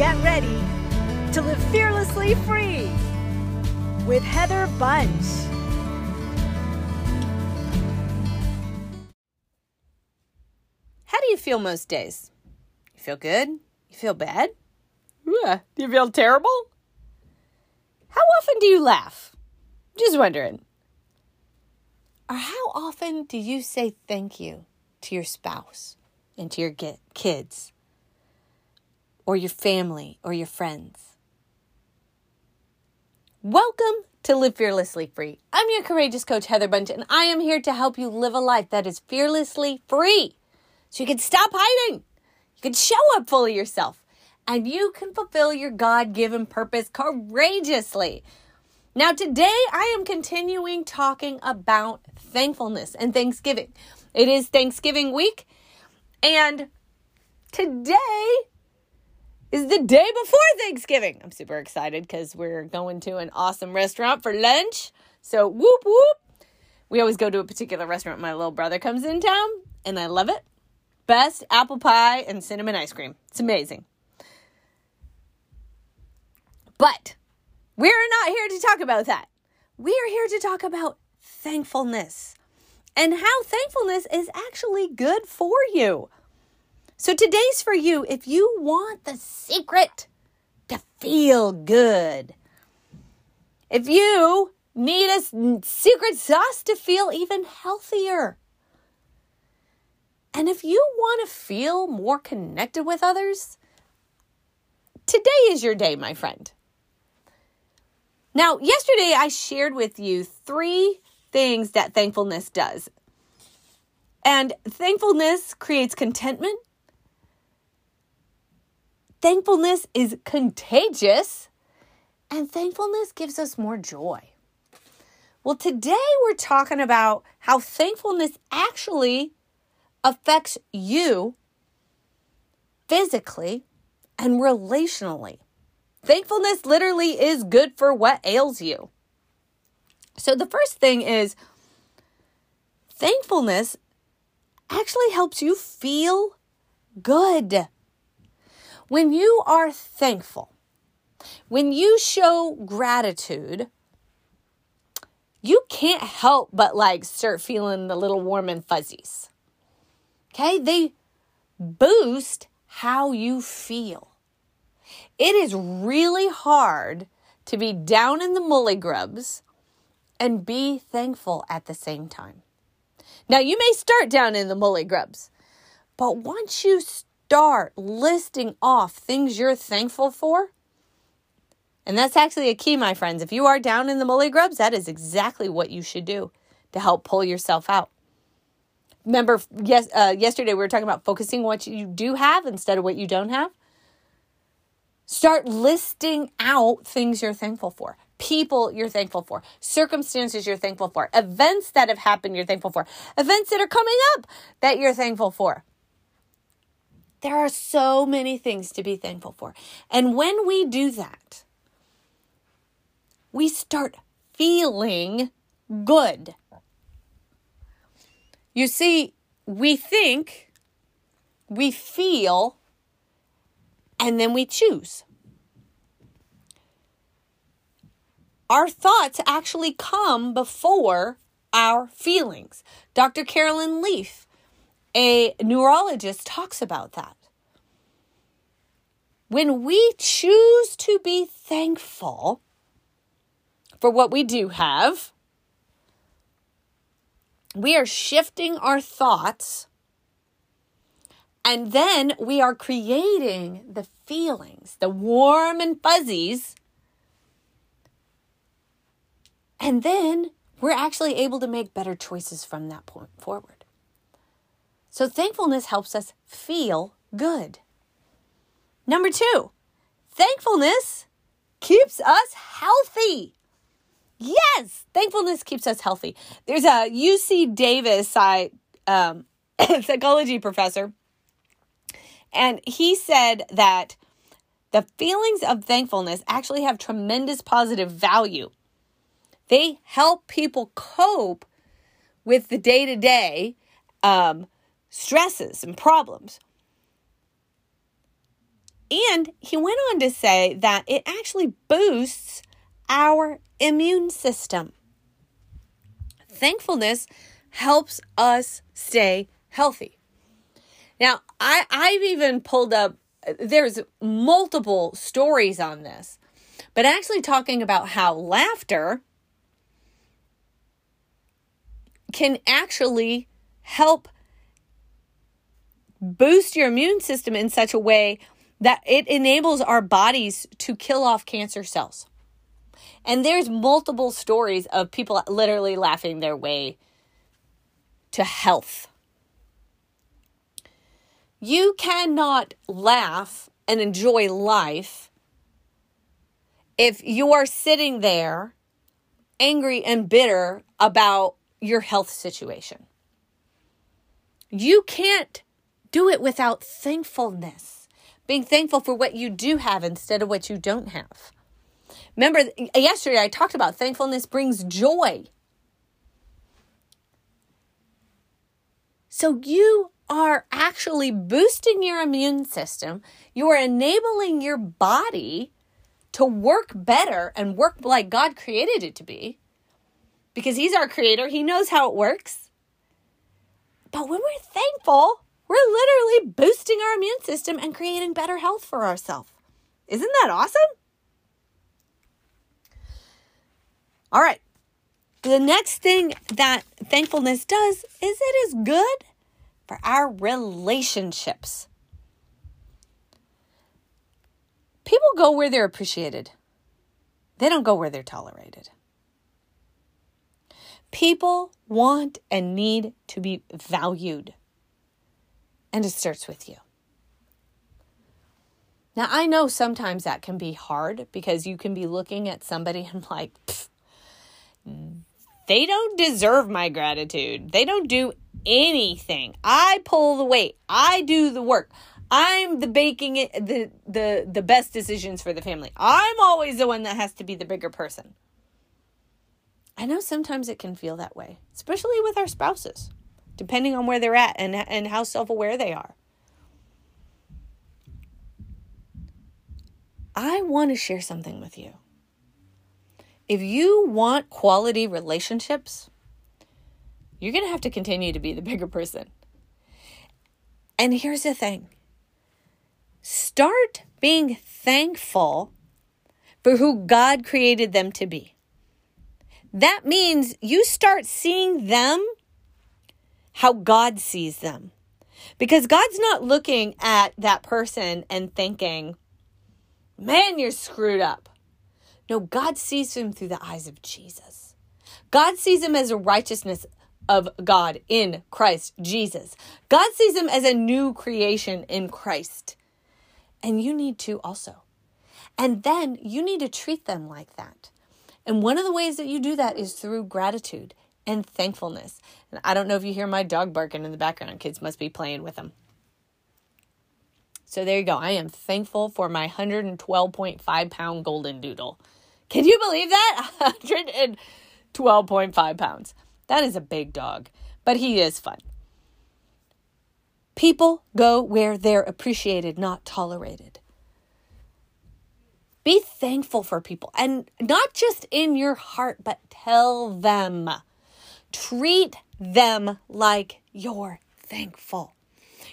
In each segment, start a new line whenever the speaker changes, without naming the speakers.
get ready to live fearlessly free with Heather Bunch.
How do you feel most days? You feel good? You feel bad? Yeah. Do you feel terrible? How often do you laugh? Just wondering. Or how often do you say thank you to your spouse and to your kids or your family or your friends? Welcome to Live Fearlessly Free. I'm your courageous coach, Heather Bunch, and I am here to help you live a life that is fearlessly free so you can stop hiding. You can show up fully yourself and you can fulfill your God given purpose courageously. Now, today I am continuing talking about thankfulness and Thanksgiving. It is Thanksgiving week, and today is the day before Thanksgiving. I'm super excited because we're going to an awesome restaurant for lunch. So, whoop, whoop. We always go to a particular restaurant. My little brother comes in town, and I love it. Best apple pie and cinnamon ice cream. It's amazing. But we're not here to talk about that. We are here to talk about thankfulness and how thankfulness is actually good for you. So today's for you if you want the secret to feel good. If you need a secret sauce to feel even healthier. And if you want to feel more connected with others, today is your day, my friend. Now, yesterday I shared with you three things that thankfulness does. And thankfulness creates contentment. Thankfulness is contagious. And thankfulness gives us more joy. Well, today we're talking about how thankfulness actually affects you physically and relationally. Thankfulness literally is good for what ails you. So, the first thing is thankfulness actually helps you feel good. When you are thankful, when you show gratitude, you can't help but like start feeling the little warm and fuzzies. Okay? They boost how you feel. It is really hard to be down in the mully grubs and be thankful at the same time. Now, you may start down in the mully grubs, but once you start listing off things you're thankful for, and that's actually a key, my friends. If you are down in the mully grubs, that is exactly what you should do to help pull yourself out. Remember, yes, uh, yesterday we were talking about focusing what you do have instead of what you don't have. Start listing out things you're thankful for, people you're thankful for, circumstances you're thankful for, events that have happened you're thankful for, events that are coming up that you're thankful for. There are so many things to be thankful for. And when we do that, we start feeling good. You see, we think, we feel, and then we choose. Our thoughts actually come before our feelings. Dr. Caroline Leaf, a neurologist, talks about that. When we choose to be thankful for what we do have, we are shifting our thoughts and then we are creating the feelings, the warm and fuzzies. And then we're actually able to make better choices from that point forward. So thankfulness helps us feel good. Number two, thankfulness keeps us healthy. Yes, thankfulness keeps us healthy. There's a UC Davis I, um, psychology professor and he said that the feelings of thankfulness actually have tremendous positive value. They help people cope with the day to day stresses and problems. And he went on to say that it actually boosts our immune system. Thankfulness helps us stay healthy. Now, I, I've even pulled up, there's multiple stories on this, but actually talking about how laughter can actually help boost your immune system in such a way that it enables our bodies to kill off cancer cells. And there's multiple stories of people literally laughing their way to health. You cannot laugh and enjoy life if you are sitting there angry and bitter about your health situation. You can't do it without thankfulness, being thankful for what you do have instead of what you don't have. Remember, yesterday I talked about thankfulness brings joy. So you are actually boosting your immune system. You are enabling your body to work better and work like God created it to be because He's our creator. He knows how it works. But when we're thankful, we're literally boosting our immune system and creating better health for ourselves. Isn't that awesome? All right. The next thing that thankfulness does is it is good for our relationships. People go where they're appreciated, they don't go where they're tolerated. People want and need to be valued, and it starts with you. Now, I know sometimes that can be hard because you can be looking at somebody and like, they don't deserve my gratitude. They don't do anything. I pull the weight. I do the work. I'm the baking it the the the best decisions for the family. I'm always the one that has to be the bigger person. I know sometimes it can feel that way, especially with our spouses, depending on where they're at and and how self-aware they are. I want to share something with you. If you want quality relationships, you're going to have to continue to be the bigger person. And here's the thing start being thankful for who God created them to be. That means you start seeing them how God sees them. Because God's not looking at that person and thinking, man, you're screwed up. No, God sees him through the eyes of Jesus. God sees him as a righteousness of God in Christ Jesus. God sees him as a new creation in Christ. And you need to also. And then you need to treat them like that. And one of the ways that you do that is through gratitude and thankfulness. And I don't know if you hear my dog barking in the background. Kids must be playing with him. So there you go. I am thankful for my 112.5 pound golden doodle. Can you believe that? 112.5 pounds. That is a big dog, but he is fun. People go where they're appreciated, not tolerated. Be thankful for people and not just in your heart, but tell them. Treat them like you're thankful.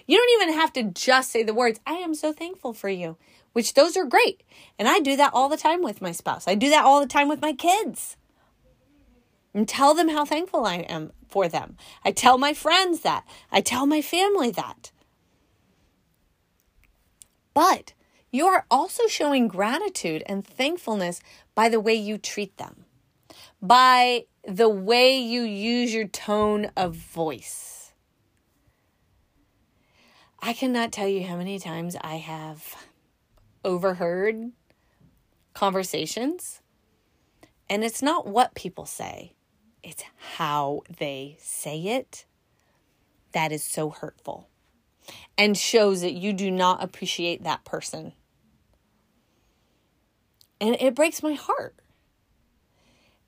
You don't even have to just say the words, I am so thankful for you which those are great. And I do that all the time with my spouse. I do that all the time with my kids. And tell them how thankful I am for them. I tell my friends that. I tell my family that. But you are also showing gratitude and thankfulness by the way you treat them, by the way you use your tone of voice. I cannot tell you how many times I have overheard conversations. And it's not what people say, it's how they say it that is so hurtful and shows that you do not appreciate that person. And it breaks my heart.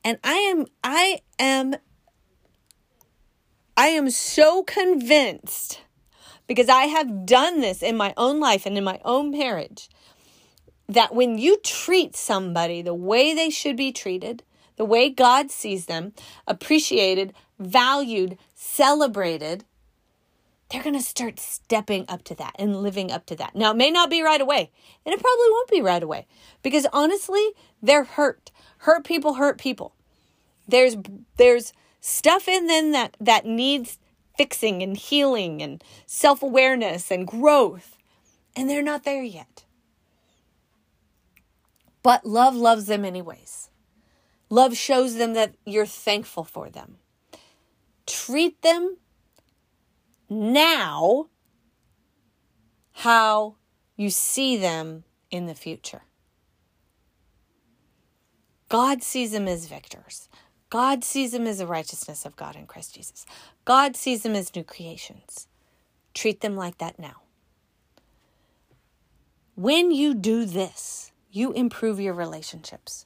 And I am, I am, I am so convinced because I have done this in my own life and in my own marriage that when you treat somebody the way they should be treated, the way God sees them, appreciated, valued, celebrated, they're going to start stepping up to that and living up to that. Now, it may not be right away, and it probably won't be right away because honestly, they're hurt. Hurt people hurt people. There's there's stuff in them that that needs fixing and healing and self-awareness and growth, and they're not there yet. But love loves them anyways. Love shows them that you're thankful for them. Treat them now how you see them in the future. God sees them as victors. God sees them as the righteousness of God in Christ Jesus. God sees them as new creations. Treat them like that now. When you do this, you improve your relationships.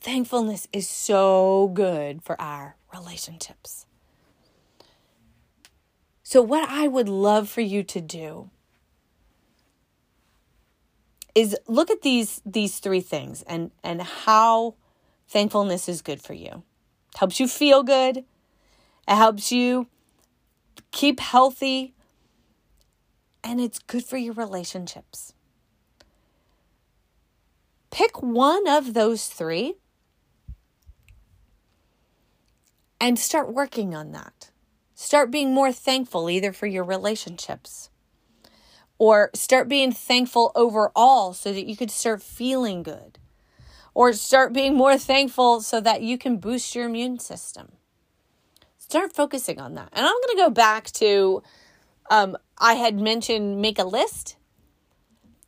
Thankfulness is so good for our relationships. So, what I would love for you to do is look at these these three things and and how thankfulness is good for you. It helps you feel good. It helps you keep healthy. And it's good for your relationships. Pick one of those three and start working on that. Start being more thankful either for your relationships or start being thankful overall so that you could start feeling good or start being more thankful so that you can boost your immune system. Start focusing on that. And I'm going to go back to um, I had mentioned make a list.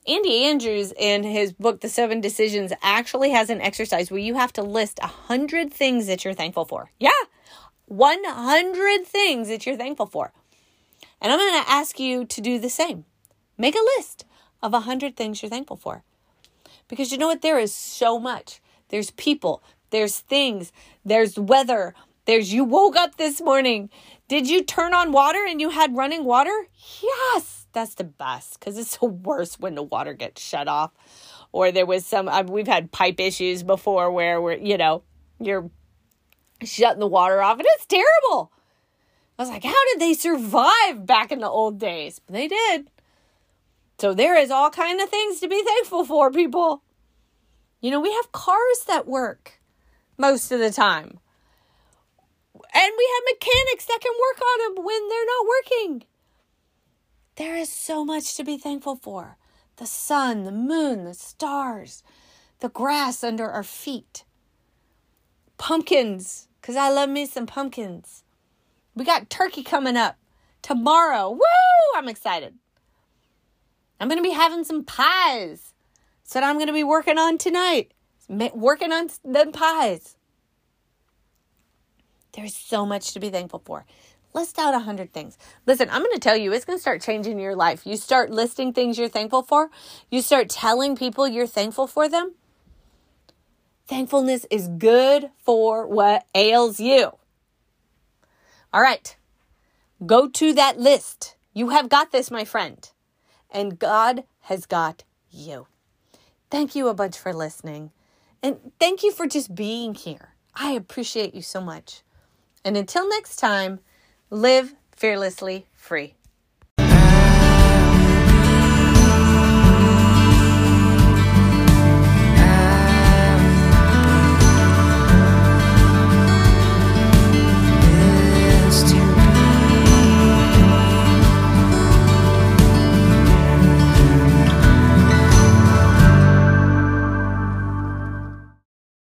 Andy Andrews, in his book, The Seven Decisions, actually has an exercise where you have to list a hundred things that you're thankful for. Yeah, 100 things that you're thankful for. And I'm going to ask you to do the same. Make a list of 100 things you're thankful for. Because you know what? There is so much. There's people, there's things, there's weather, there's you woke up this morning. Did you turn on water and you had running water? Yes, that's the best because it's the worst when the water gets shut off. Or there was some, uh, we've had pipe issues before where we're, you know, you're shutting the water off, and it's terrible. I was like, how did they survive back in the old days? But they did. So there is all kind of things to be thankful for, people. You know, we have cars that work most of the time. And we have mechanics that can work on them when they're not working. There is so much to be thankful for. The sun, the moon, the stars, the grass under our feet, pumpkins, because I love me some pumpkins. We got turkey coming up tomorrow. Woo! I'm excited. I'm going to be having some pies. So I'm going to be working on tonight. Working on them pies. There's so much to be thankful for. List out a hundred things. Listen, I'm going to tell you, it's going to start changing your life. You start listing things you're thankful for. You start telling people you're thankful for them. Thankfulness is good for what ails you. All right. Go to that list. You have got this, my friend. And God has got you. Thank you a bunch for listening. And thank you for just being here. I appreciate you so much. And until next time, live fearlessly free.